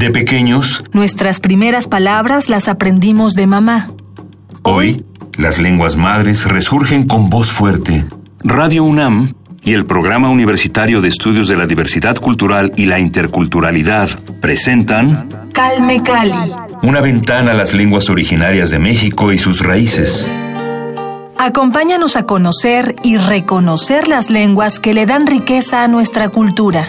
De pequeños, nuestras primeras palabras las aprendimos de mamá. Hoy, las lenguas madres resurgen con voz fuerte. Radio UNAM y el Programa Universitario de Estudios de la Diversidad Cultural y la Interculturalidad presentan Calme Cali. Una ventana a las lenguas originarias de México y sus raíces. Acompáñanos a conocer y reconocer las lenguas que le dan riqueza a nuestra cultura.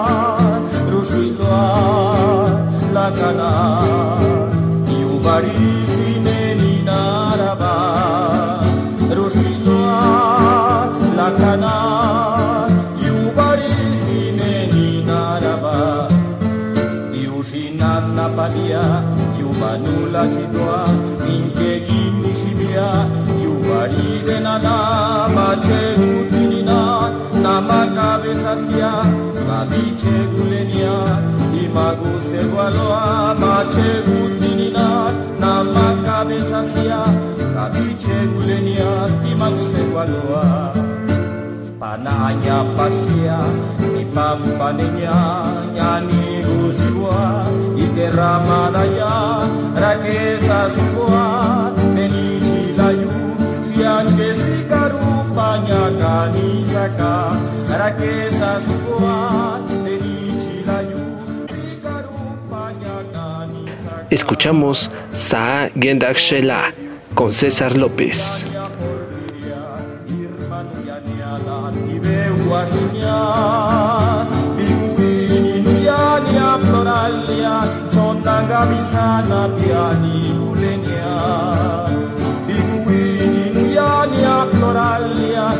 nada bache gutinina na sia la biche gulenia i magu se valoa gutinina na makabeza sia la biche gulenia i magu se pasia i pampaneña yani guzigua i terra madaya raquesa Escuchamos Saa Gendak Shela con César López. Floralia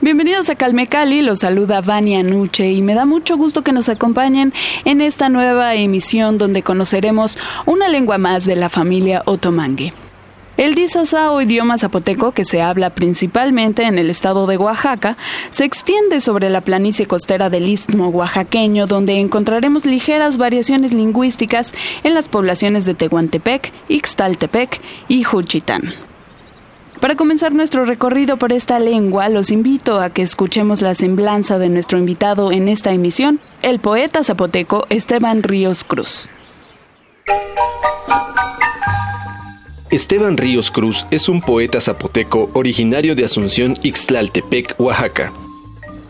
Bienvenidos a Calme Cali, los saluda Vania Nuche y me da mucho gusto que nos acompañen en esta nueva emisión donde conoceremos una lengua más de la familia otomangue. El disasa o idioma zapoteco, que se habla principalmente en el estado de Oaxaca, se extiende sobre la planicie costera del istmo oaxaqueño, donde encontraremos ligeras variaciones lingüísticas en las poblaciones de Tehuantepec, Ixtaltepec y Juchitán. Para comenzar nuestro recorrido por esta lengua, los invito a que escuchemos la semblanza de nuestro invitado en esta emisión, el poeta zapoteco Esteban Ríos Cruz. Esteban Ríos Cruz es un poeta zapoteco originario de Asunción Ixtlaltepec, Oaxaca.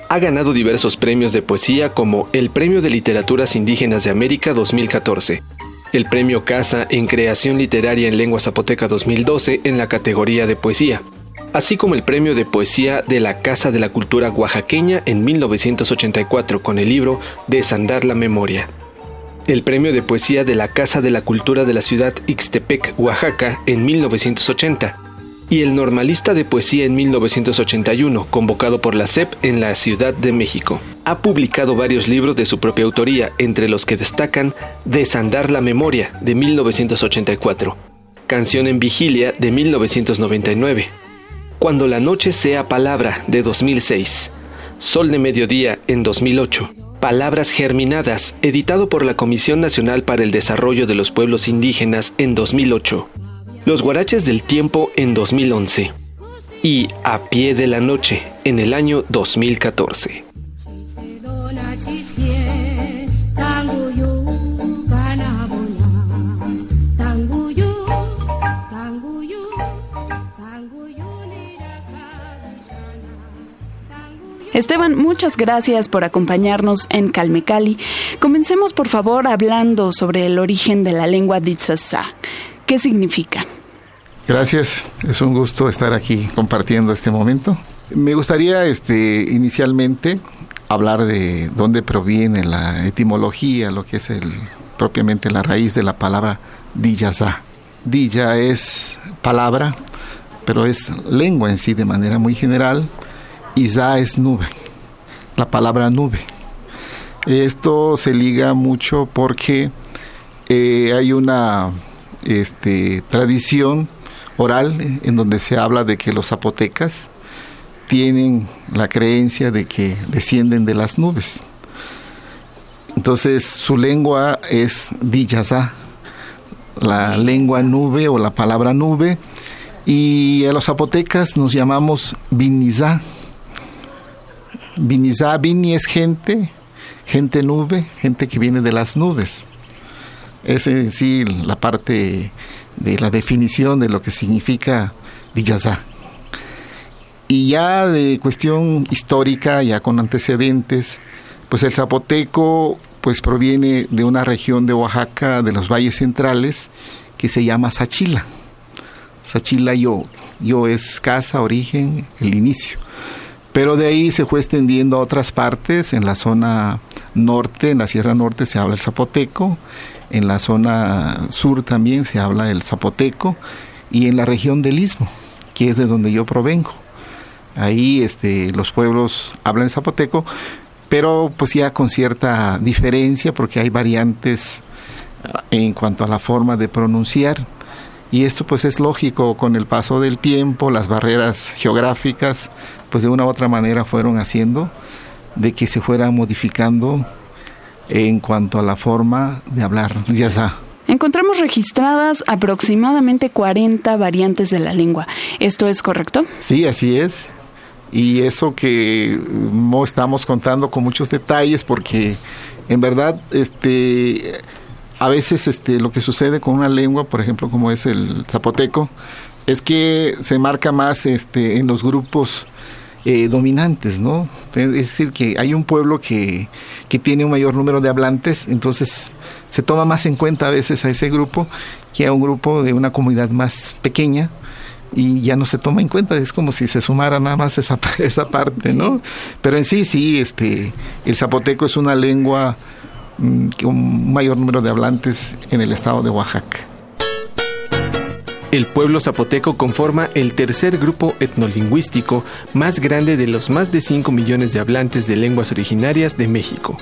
Ha ganado diversos premios de poesía como el Premio de Literaturas Indígenas de América 2014, el Premio Casa en Creación Literaria en Lengua Zapoteca 2012 en la categoría de poesía, así como el Premio de Poesía de la Casa de la Cultura Oaxaqueña en 1984 con el libro Desandar la Memoria. El Premio de Poesía de la Casa de la Cultura de la Ciudad Ixtepec, Oaxaca en 1980 y el Normalista de Poesía en 1981, convocado por la CEP en la Ciudad de México. Ha publicado varios libros de su propia autoría, entre los que destacan Desandar la Memoria, de 1984, Canción en Vigilia, de 1999, Cuando la Noche sea Palabra, de 2006, Sol de Mediodía, en 2008, Palabras Germinadas, editado por la Comisión Nacional para el Desarrollo de los Pueblos Indígenas, en 2008, los Guaraches del Tiempo en 2011 y A Pie de la Noche en el año 2014. Esteban, muchas gracias por acompañarnos en Calmecali. Comencemos por favor hablando sobre el origen de la lengua Ditsasa. ¿Qué significa? Gracias, es un gusto estar aquí compartiendo este momento. Me gustaría este, inicialmente hablar de dónde proviene la etimología, lo que es el, propiamente la raíz de la palabra Diyasa. Dilla es palabra, pero es lengua en sí de manera muy general, za es nube, la palabra nube. Esto se liga mucho porque eh, hay una este, tradición oral en donde se habla de que los zapotecas tienen la creencia de que descienden de las nubes. Entonces su lengua es Diyazá, la lengua nube o la palabra nube, y a los zapotecas nos llamamos Binizá. Binizá, Bini es gente, gente nube, gente que viene de las nubes. Es en sí la parte de la definición de lo que significa Diyazá. Y ya de cuestión histórica, ya con antecedentes, pues el zapoteco pues proviene de una región de Oaxaca, de los valles centrales, que se llama Sachila. Sachila yo, yo es casa, origen, el inicio. Pero de ahí se fue extendiendo a otras partes, en la zona norte, en la Sierra Norte se habla el zapoteco, en la zona sur también se habla el zapoteco, y en la región del Istmo, que es de donde yo provengo. Ahí este, los pueblos hablan el zapoteco, pero pues ya con cierta diferencia porque hay variantes ah, en cuanto a la forma de pronunciar y esto pues es lógico con el paso del tiempo, las barreras geográficas pues de una u otra manera fueron haciendo de que se fuera modificando en cuanto a la forma de hablar, ya está. Encontramos registradas aproximadamente 40 variantes de la lengua. ¿Esto es correcto? Sí, así es y eso que no estamos contando con muchos detalles porque en verdad este a veces este lo que sucede con una lengua por ejemplo como es el zapoteco es que se marca más este en los grupos eh, dominantes, ¿no? Es decir, que hay un pueblo que, que tiene un mayor número de hablantes, entonces se toma más en cuenta a veces a ese grupo que a un grupo de una comunidad más pequeña, y ya no se toma en cuenta, es como si se sumara nada más esa, esa parte, ¿no? Pero en sí, sí, este, el zapoteco es una lengua un mayor número de hablantes en el estado de Oaxaca. El pueblo zapoteco conforma el tercer grupo etnolingüístico más grande de los más de 5 millones de hablantes de lenguas originarias de México.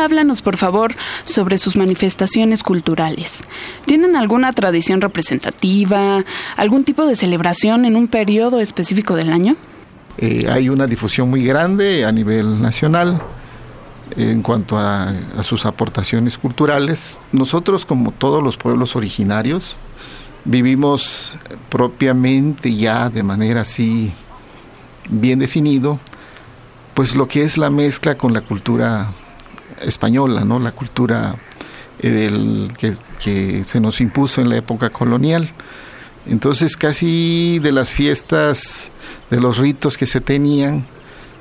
Háblanos, por favor, sobre sus manifestaciones culturales. ¿Tienen alguna tradición representativa, algún tipo de celebración en un periodo específico del año? Eh, hay una difusión muy grande a nivel nacional en cuanto a, a, sus aportaciones culturales. Nosotros, como todos los pueblos originarios, vivimos propiamente ya de manera así bien definido, pues lo que es la mezcla con la cultura española, ¿no? La cultura eh, del, que, se nos impuso en la época colonial. Entonces casi de las fiestas, de los ritos que se tenían,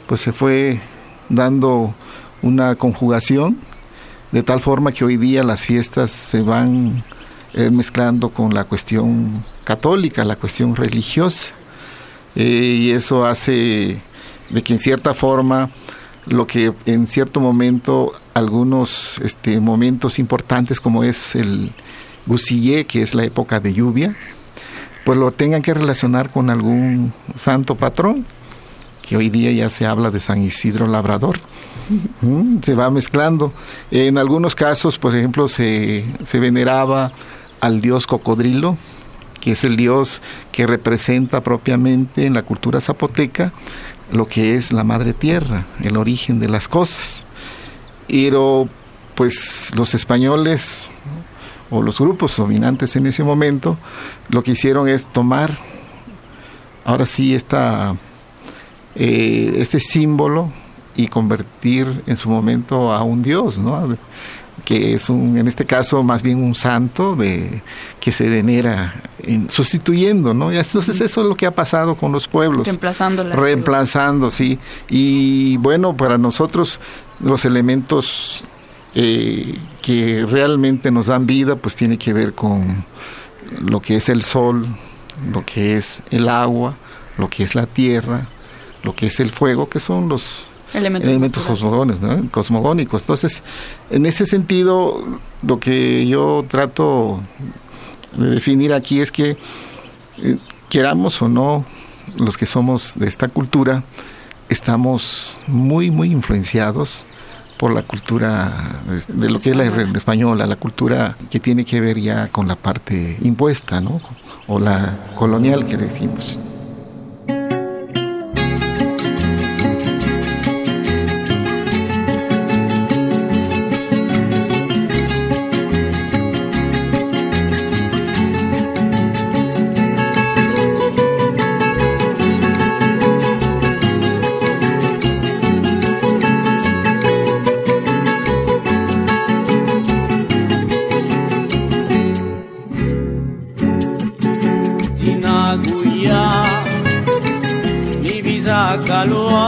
pues se fue dando una conjugación, de tal forma que hoy día las fiestas se van eh, mezclando con la cuestión católica, la cuestión religiosa, eh, y eso hace de que en cierta forma lo que en cierto momento, algunos este, momentos importantes como es el Gusillé, que es la época de lluvia, pues lo tengan que relacionar con algún santo patrón, que hoy día ya se habla de San Isidro Labrador. Se va mezclando. En algunos casos, por ejemplo, se, se veneraba al dios cocodrilo, que es el dios que representa propiamente en la cultura zapoteca lo que es la madre tierra, el origen de las cosas. Pero pues los españoles o los grupos dominantes en ese momento lo que hicieron es tomar ahora sí esta, eh, este símbolo y convertir en su momento a un dios, ¿no? que es un, en este caso más bien un santo de que se venera en, sustituyendo, ¿no? Entonces eso es lo que ha pasado con los pueblos. Reemplazando Reemplazando, sí. Y bueno, para nosotros los elementos eh, que realmente nos dan vida, pues tiene que ver con lo que es el sol, lo que es el agua, lo que es la tierra, lo que es el fuego, que son los elementos, cosmogónicos. Entonces, en ese sentido, lo que yo trato de definir aquí es que eh, queramos o no, los que somos de esta cultura, estamos muy, muy influenciados por la cultura de lo que es la española, la cultura que tiene que ver ya con la parte impuesta, ¿no? O la colonial que decimos. mila ni bizakaloa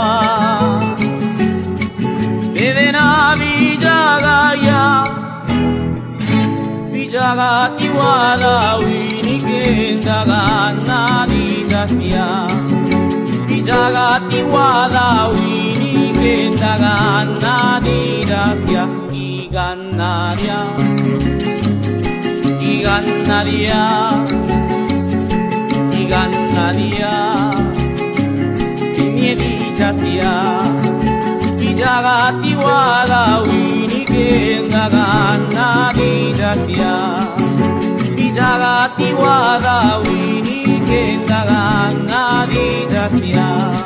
Bedena bilagaia Bilagatiua dauinik endagan nadi zazpia Bilagatiua dauinik endagan nadi zazpia Igan nadia Igan nadia Igan nadia ki nie diztia ki jagara tiwala winikenga gan nadia diztia ki jagara tiwala winikenga gan nadia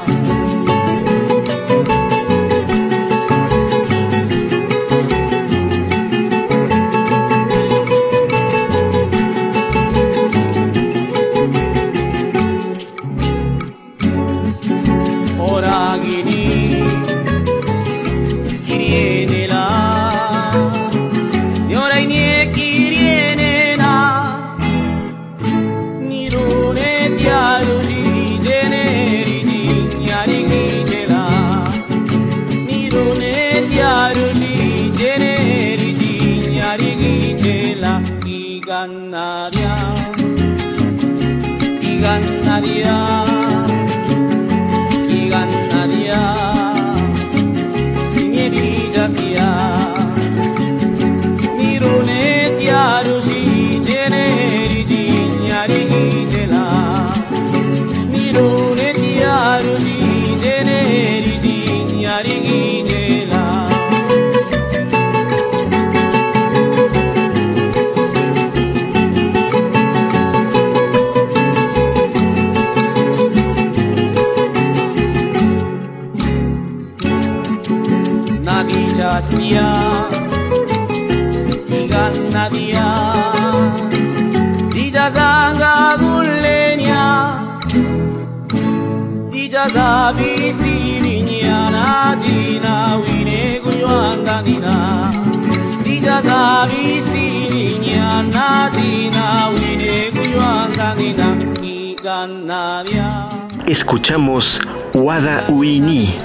Escuchamos Wada Uini,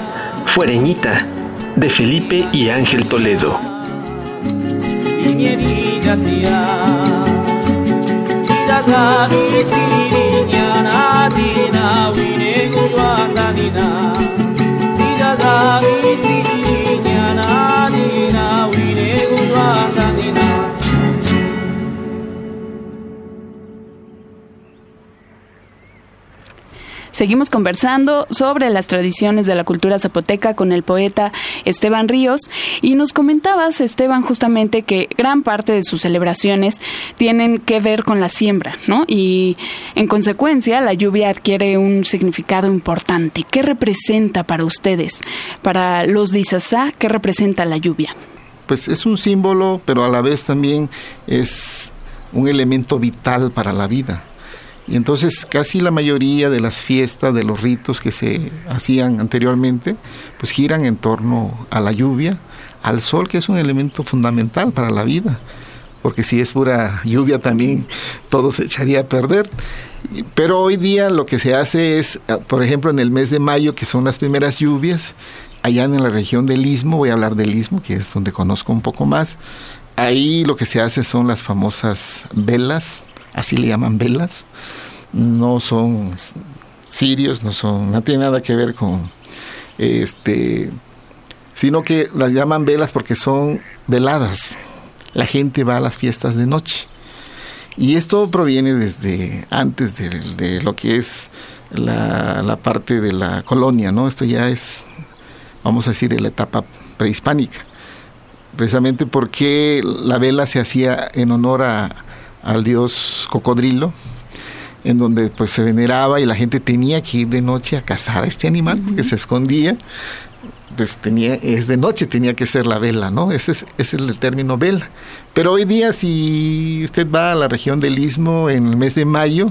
Fuereñita, de Felipe y Ángel Toledo. Nanadina, we need to Seguimos conversando sobre las tradiciones de la cultura zapoteca con el poeta Esteban Ríos y nos comentabas, Esteban, justamente que gran parte de sus celebraciones tienen que ver con la siembra, ¿no? Y en consecuencia la lluvia adquiere un significado importante. ¿Qué representa para ustedes? Para los Dizazá, ¿qué representa la lluvia? Pues es un símbolo, pero a la vez también es un elemento vital para la vida y entonces casi la mayoría de las fiestas, de los ritos que se hacían anteriormente, pues giran en torno a la lluvia, al sol, que es un elemento fundamental para la vida, porque si es pura lluvia también todo se echaría a perder. Pero hoy día lo que se hace es, por ejemplo, en el mes de mayo, que son las primeras lluvias, allá en la región del Istmo, voy a hablar del Istmo, que es donde conozco un poco más, ahí lo que se hace son las famosas velas, así le llaman velas, no son sirios, no son, no tiene nada que ver con este sino que las llaman velas porque son veladas. La gente va a las fiestas de noche. Y esto proviene desde antes de, lo que es la, la, parte de la colonia, ¿no? Esto ya es, vamos a decir, la etapa prehispánica. Precisamente porque la vela se hacía en honor a, al dios cocodrilo, en donde pues se veneraba y la gente tenía que ir de noche a cazar a este animal porque se escondía. Pues tenía es de noche tenía que ser la vela no ese es, ese es el término vela. Pero hoy día si usted va a la región del istmo en el mes de mayo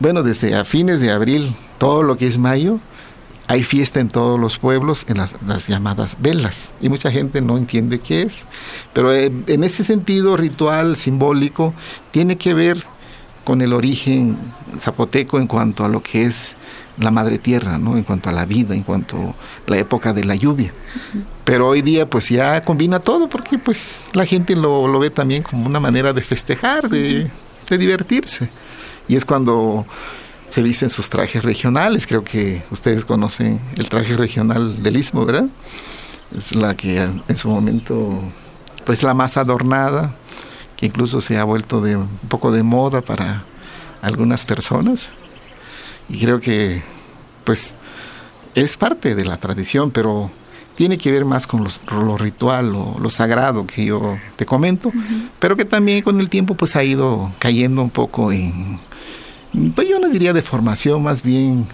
bueno desde a fines de abril todo lo que es mayo hay fiesta en todos los pueblos en las, llamadas velas y mucha gente no entiende qué es pero eh, en ese sentido ritual simbólico tiene que ver con el origen zapoteco en cuanto a lo que es la madre tierra, ¿no? En cuanto a la vida, en cuanto a la época de la lluvia. Pero hoy día pues ya combina todo porque pues la gente lo, ve también como una manera de festejar, de divertirse. Y es cuando se visten sus trajes regionales, creo que ustedes conocen el traje regional del Istmo, ¿verdad? Es la que en su momento pues la más adornada, que incluso se ha vuelto de un poco de moda para algunas personas. Y creo que pues es parte de la tradición, pero tiene que ver más con lo ritual o lo sagrado que yo te comento, pero que también con el tiempo pues ha ido cayendo un poco en, pues yo no diría de formación, más bien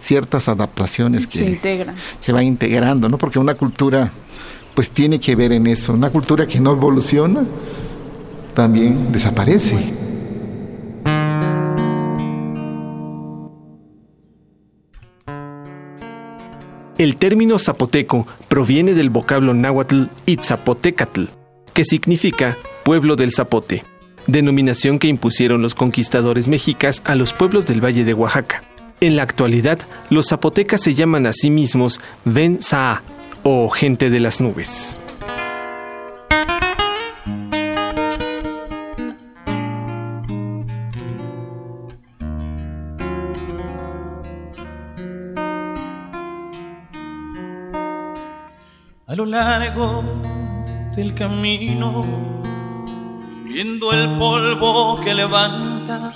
ciertas adaptaciones que se integran. Se va integrando, ¿no? Porque una cultura pues tiene que ver en eso, una cultura que no evoluciona también desaparece. El término zapoteco proviene del vocablo náhuatl Itzapotecatl, que significa pueblo del zapote, denominación que impusieron los conquistadores mexicas a los pueblos del Valle de Oaxaca. En la actualidad, los zapotecas se llaman a sí mismos Ven o gente de las nubes. a lo largo del camino, viendo el polvo que levanta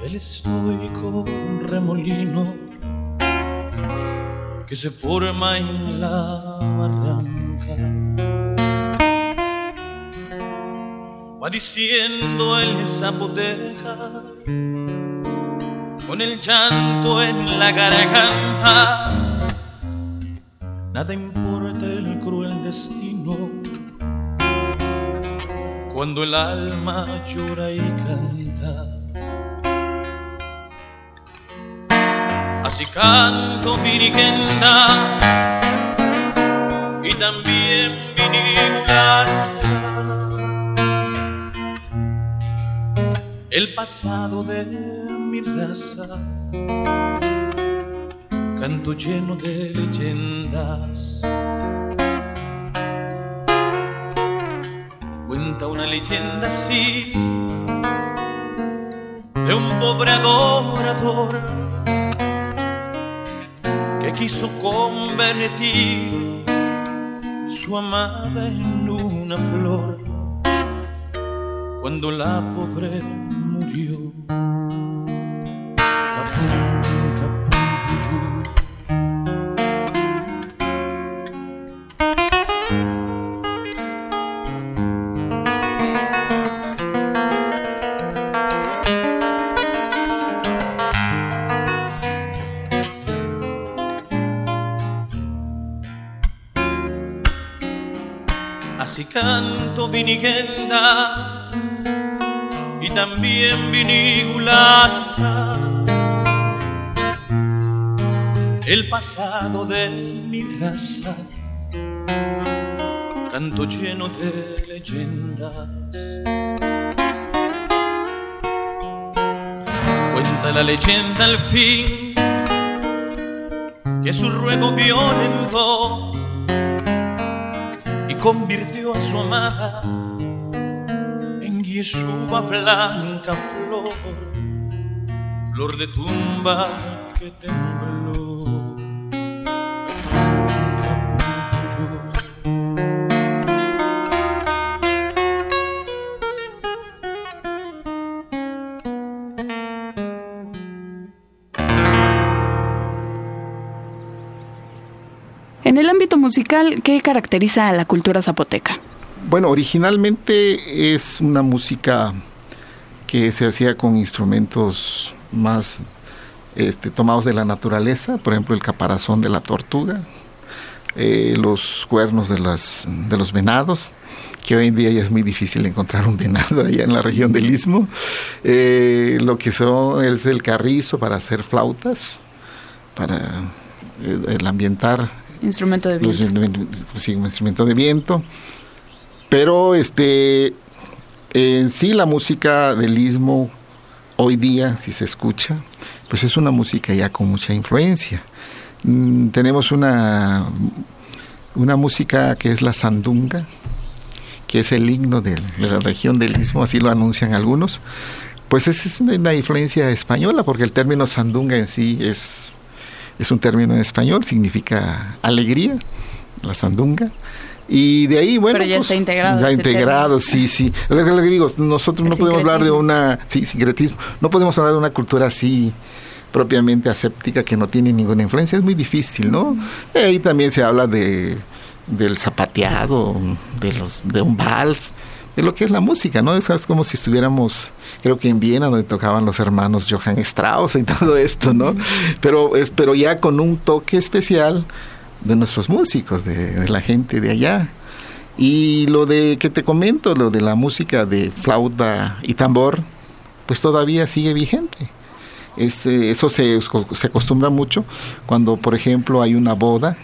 el estoico remolino que se forma en la barranca. Va diciendo el zapoteca con el llanto en la garganta nada importa el cruel destino. Cuando el alma llora y canta, así canto virigenda y también vinigulas. El pasado de mi raza canto lleno de leyendas. Cuenta una leyenda así de un pobre adorador que quiso convertir su amada en una flor cuando la pobre murió. Y también vinigulasa. El pasado de mi raza, canto lleno de leyendas. Cuenta la leyenda al fin que su ruego violentó y convirtió a su amada en Yeshua blanca flor, flor de tumba que tembló. Musical, ¿qué caracteriza a la cultura zapoteca? Bueno, originalmente es una música que se hacía con instrumentos más este, tomados de la naturaleza, por ejemplo el caparazón de la tortuga, eh, los cuernos de, las, de los venados, que hoy en día ya es muy difícil encontrar un venado allá en la región del Istmo, eh, lo que son es el carrizo para hacer flautas, para eh, el ambientar instrumento de viento, sí, un instrumento de viento, pero este en sí la música del Istmo hoy día, si se escucha, pues es una música ya con mucha influencia. Mm, tenemos una, una música que es la sandunga, que es el himno de, la región del Istmo, así lo anuncian algunos. Pues es una influencia española, porque el término sandunga en sí es, es un término en español, significa alegría, la sandunga. Y de ahí, bueno. Pero ya pues, está integrado. Ya integrado, sí, sí. Lo que, digo, nosotros no podemos hablar de una. Sí, sincretismo. No podemos hablar de una cultura así propiamente aséptica que no tiene ninguna influencia. Es muy difícil, ¿no? Ahí también se habla de del zapateado, de los de un vals, lo que es la música, ¿no? Es, como si estuviéramos, creo que en Viena, donde tocaban los hermanos Johann Strauss y todo esto, ¿no? Pero, es, pero ya con un toque especial de nuestros músicos, de, la gente de allá. Y lo de que te comento, lo de la música de flauta y tambor, pues todavía sigue vigente. eso se, se acostumbra mucho cuando, por ejemplo, hay una boda,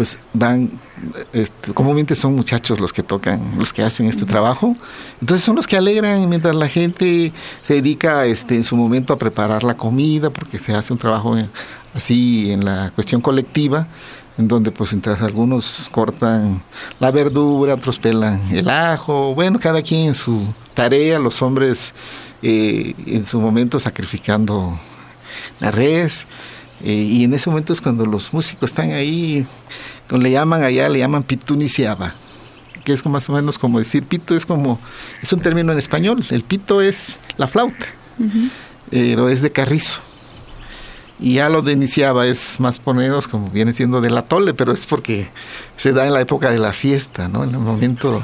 pues van, este, comúnmente son muchachos los que tocan, los que hacen este trabajo. Entonces son los que alegran mientras la gente se dedica este, en su momento a preparar la comida, porque se hace un trabajo así en la cuestión colectiva, en donde pues entre algunos cortan la verdura, otros pelan el ajo, bueno, cada quien en su tarea, los hombres eh, en su momento sacrificando la res, eh, y en ese momento es cuando los músicos están ahí, le llaman allá, le llaman pituniciaba, que es más o menos como decir pito, es como, es un término en español, el pito es la flauta, pero es de carrizo y ya lo de iniciaba es más poneros como viene siendo del atole, pero es porque se da en la época de la fiesta, ¿no? En el momento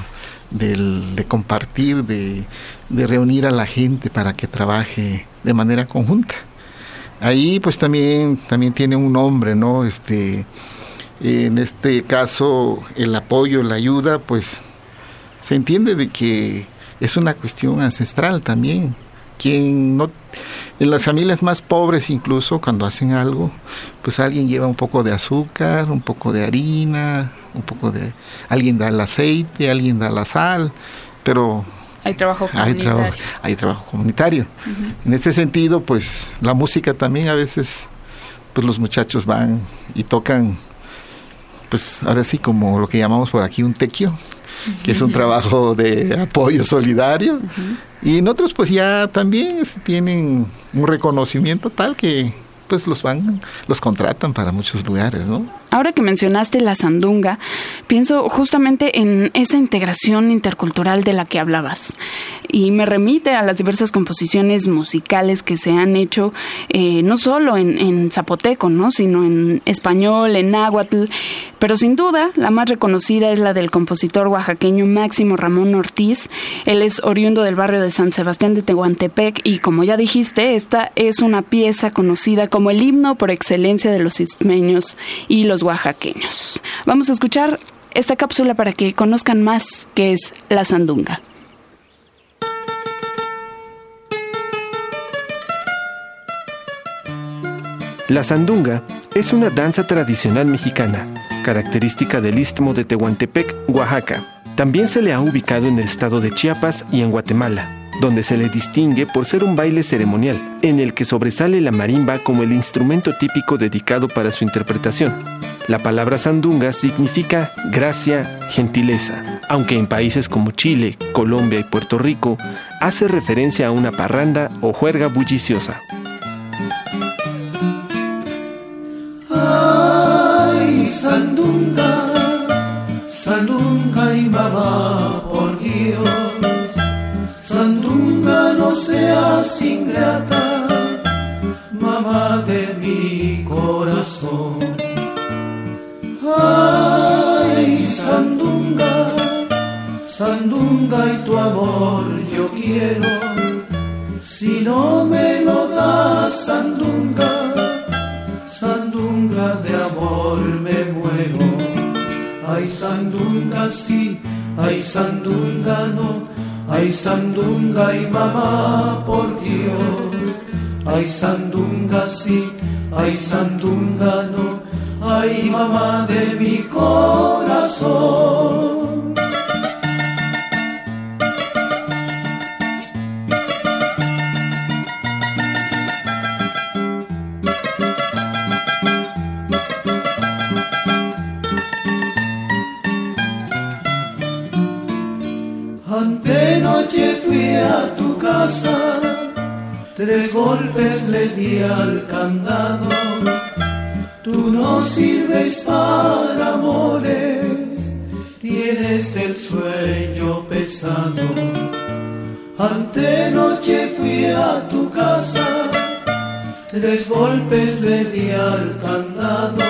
del, de compartir, de, de, reunir a la gente para que trabaje de manera conjunta. Ahí pues también, también tiene un nombre, ¿no? Este, en este caso el apoyo, la ayuda, pues se entiende de que es una cuestión ancestral también. Quien no en las familias más pobres incluso cuando hacen algo, pues alguien lleva un poco de azúcar, un poco de harina, un poco de alguien da el aceite, alguien da la sal, pero hay trabajo comunitario. Hay trabajo, comunitario. En ese sentido, pues la música también a veces pues los muchachos van y tocan pues ahora sí como lo que llamamos por aquí un tequio, que es un trabajo de apoyo solidario. Y en otros pues ya también tienen un reconocimiento tal que pues los van, los contratan para muchos lugares, ¿no? Ahora que mencionaste la sandunga, pienso justamente en esa integración intercultural de la que hablabas y me remite a las diversas composiciones musicales que se han hecho eh, no solo en, zapoteco, ¿no? sino en español, en náhuatl, pero sin duda la más reconocida es la del compositor oaxaqueño Máximo Ramón Ortiz. Él es oriundo del barrio de San Sebastián de Tehuantepec y como ya dijiste, esta es una pieza conocida como el himno por excelencia de los ismeños y los oaxaqueños. Vamos a escuchar esta cápsula para que conozcan más qué es la sandunga. La sandunga es una danza tradicional mexicana, característica del istmo de Tehuantepec, Oaxaca. También se le ha ubicado en el estado de Chiapas y en Guatemala, donde se le distingue por ser un baile ceremonial, en el que sobresale la marimba como el instrumento típico dedicado para su interpretación. La palabra sandunga significa gracia, gentileza, aunque en países como Chile, Colombia y Puerto Rico hace referencia a una parranda o juerga bulliciosa. Ay, sandunga, sandunga y mamá, por Dios, sandunga no seas ingrata, mamá de mi corazón Ay, Sandunga, Sandunga y tu amor yo quiero. Si no me lo das, Sandunga, Sandunga de amor me muero. Ay, Sandunga sí, ay, Sandunga no. Ay, Sandunga y mamá, por Dios. Ay, Sandunga sí, ay, Sandunga no ay, mamá de mi corazón. tres golpes le di al candado. Tú no sirves para amores, tienes el sueño pesado. Antenoche fui a tu casa, tres golpes le di al candado.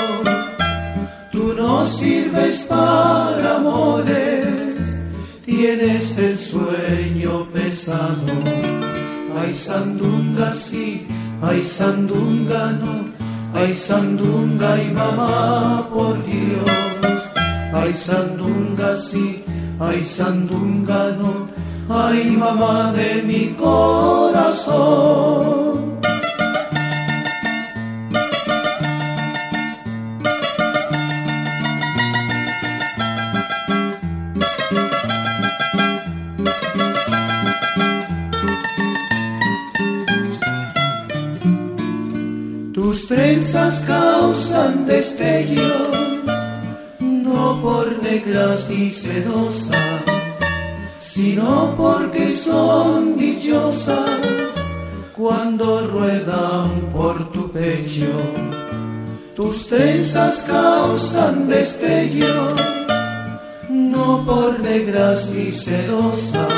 Tú no sirves para amores, tienes el sueño pesado. Ay sandunga sí, ay sandunga no, ay sandunga y mamá por Dios. Ay sandunga sí, ay sandunga no, ay mamá de mi corazón. Causan destellos, no por negras ni sedosas, sino porque son dichosas cuando ruedan por tu pecho. Tus trenzas causan destellos, no por negras ni sedosas,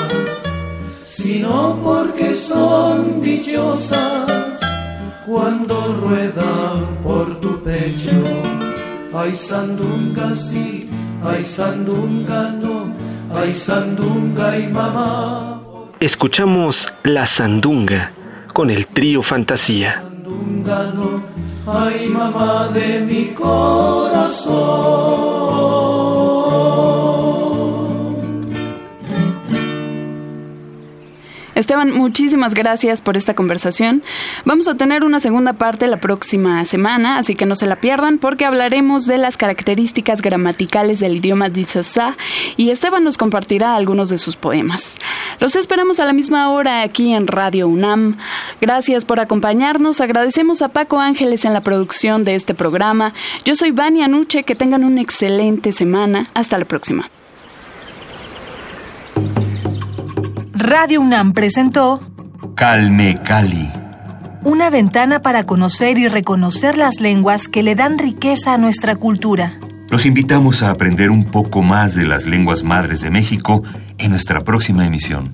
sino porque son dichosas cuando ruedan por tu pecho. Ay sandunga sí, ay sandunga no, ay sandunga y mamá. Escuchamos La Sandunga con el trío Fantasía. Sandunga no, ay mamá de mi corazón. Esteban, muchísimas gracias por esta conversación. Vamos a tener una segunda parte la próxima semana, así que no se la pierdan porque hablaremos de las características gramaticales del idioma Dizasa y Esteban nos compartirá algunos de sus poemas. Los esperamos a la misma hora aquí en Radio UNAM. Gracias por acompañarnos. Agradecemos a Paco Ángeles en la producción de este programa. Yo soy Vania Nuche. Que tengan una excelente semana. Hasta la próxima. Radio UNAM presentó Calme Cali. Una ventana para conocer y reconocer las lenguas que le dan riqueza a nuestra cultura. Los invitamos a aprender un poco más de las lenguas madres de México en nuestra próxima emisión.